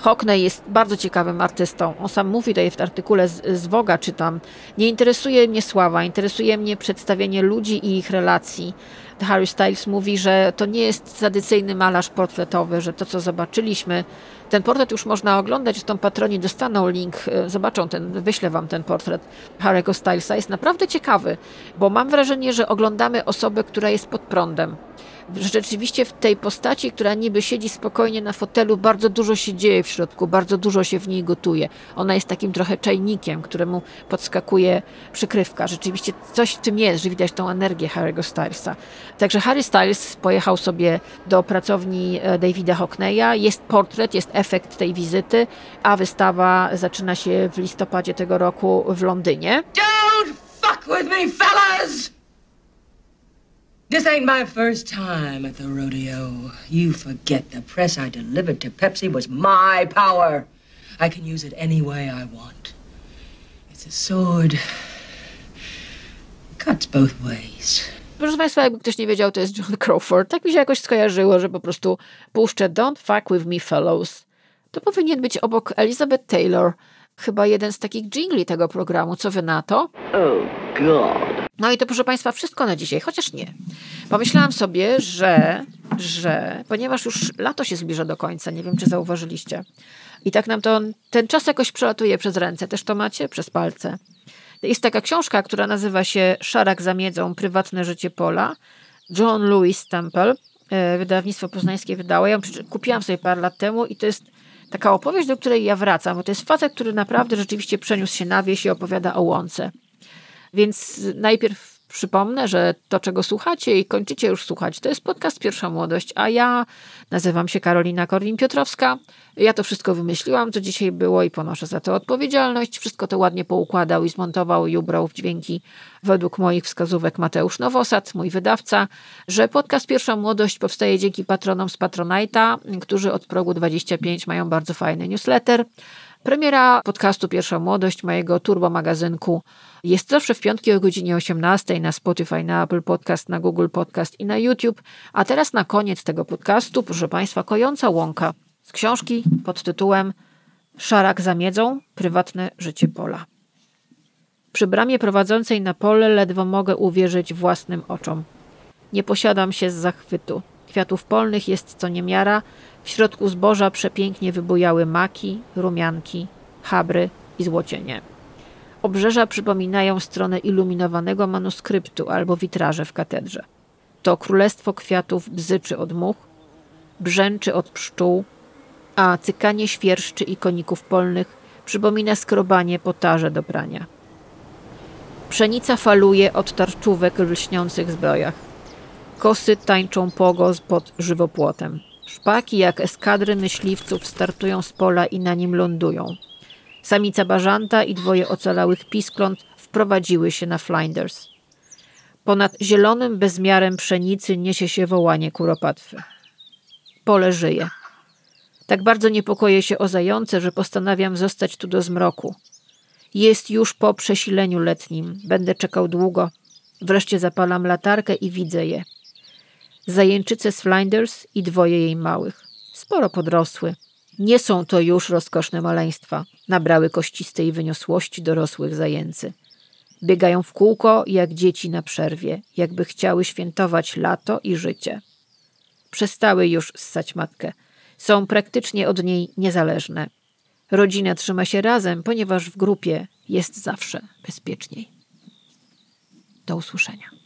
Hockney jest bardzo ciekawym artystą. On sam mówi tutaj w artykule z, z Woga, czytam, nie interesuje mnie sława, interesuje mnie przedstawienie ludzi i ich relacji. Harry Styles mówi, że to nie jest tradycyjny malarz portretowy, że to, co zobaczyliśmy, ten portret już można oglądać, w tą patroni dostaną link, e, zobaczą ten, wyślę wam ten portret Harry'ego Stylesa. Jest naprawdę ciekawy, bo mam wrażenie, że oglądamy osobę, która jest pod prądem rzeczywiście w tej postaci, która niby siedzi spokojnie na fotelu, bardzo dużo się dzieje w środku, bardzo dużo się w niej gotuje. Ona jest takim trochę czajnikiem, któremu podskakuje przykrywka. Rzeczywiście coś w tym jest, że widać tą energię Harry'ego Stylesa. Także Harry Styles pojechał sobie do pracowni e, Davida Hockneya. Jest portret, jest efekt tej wizyty, a wystawa zaczyna się w listopadzie tego roku w Londynie. Don't fuck with me, fellas! This ain't my first time at the rodeo. You forget the press I delivered to Pepsi was my power. I can use it any way I want. It's a sword. Cuts both ways. Proszę Państwa, jakby ktoś nie wiedział, to jest John Crawford. Tak mi się jakoś skojarzyło, że po prostu puszczę Don't Fuck With Me Fellows. To powinien być obok Elizabeth Taylor. Chyba jeden z takich jingli tego programu. Co wy na to? Oh, God. No i to proszę Państwa wszystko na dzisiaj, chociaż nie. Pomyślałam sobie, że, że ponieważ już lato się zbliża do końca, nie wiem czy zauważyliście, i tak nam to ten czas jakoś przelatuje przez ręce, też to macie? Przez palce. Jest taka książka, która nazywa się Szarak za miedzą, prywatne życie Pola. John Lewis Temple, e, wydawnictwo poznańskie wydało. Ja ją kupiłam sobie parę lat temu i to jest taka opowieść, do której ja wracam, bo to jest facet, który naprawdę rzeczywiście przeniósł się na wieś i opowiada o łące. Więc najpierw przypomnę, że to, czego słuchacie i kończycie już słuchać, to jest podcast Pierwsza Młodość, a ja nazywam się Karolina Korwin-Piotrowska. Ja to wszystko wymyśliłam, co dzisiaj było i ponoszę za to odpowiedzialność. Wszystko to ładnie poukładał i zmontował i ubrał w dźwięki według moich wskazówek Mateusz Nowosad, mój wydawca, że podcast Pierwsza Młodość powstaje dzięki patronom z Patronite'a, którzy od progu 25 mają bardzo fajny newsletter. Premiera podcastu Pierwsza Młodość, mojego turbo magazynku, jest zawsze w piątki o godzinie 18 na Spotify, na Apple Podcast, na Google Podcast i na YouTube. A teraz na koniec tego podcastu, proszę Państwa, Kojąca Łąka z książki pod tytułem Szarak za miedzą, prywatne życie pola. Przy bramie prowadzącej na pole ledwo mogę uwierzyć własnym oczom. Nie posiadam się z zachwytu. Kwiatów polnych jest co niemiara, w środku zboża przepięknie wybujały maki, rumianki, chabry i złocienie. Obrzeża przypominają stronę iluminowanego manuskryptu albo witraże w katedrze. To królestwo kwiatów bzyczy od much, brzęczy od pszczół, a cykanie świerszczy i koników polnych przypomina skrobanie potarze do prania. Pszenica faluje od tarczówek w lśniących zbrojach. Kosy tańczą pogos pod żywopłotem. Szpaki jak eskadry myśliwców startują z pola i na nim lądują. Samica bażanta i dwoje ocalałych piskląt wprowadziły się na Flinders. Ponad zielonym bezmiarem pszenicy niesie się wołanie kuropatwy. Pole żyje. Tak bardzo niepokoję się o zające, że postanawiam zostać tu do zmroku. Jest już po przesileniu letnim. Będę czekał długo. Wreszcie zapalam latarkę i widzę je. Zajęczyce z Flinders i dwoje jej małych. Sporo podrosły. Nie są to już rozkoszne maleństwa. Nabrały kościstej wyniosłości dorosłych zajęcy. Biegają w kółko jak dzieci na przerwie, jakby chciały świętować lato i życie. przestały już ssać matkę. Są praktycznie od niej niezależne. Rodzina trzyma się razem, ponieważ w grupie jest zawsze bezpieczniej. Do usłyszenia.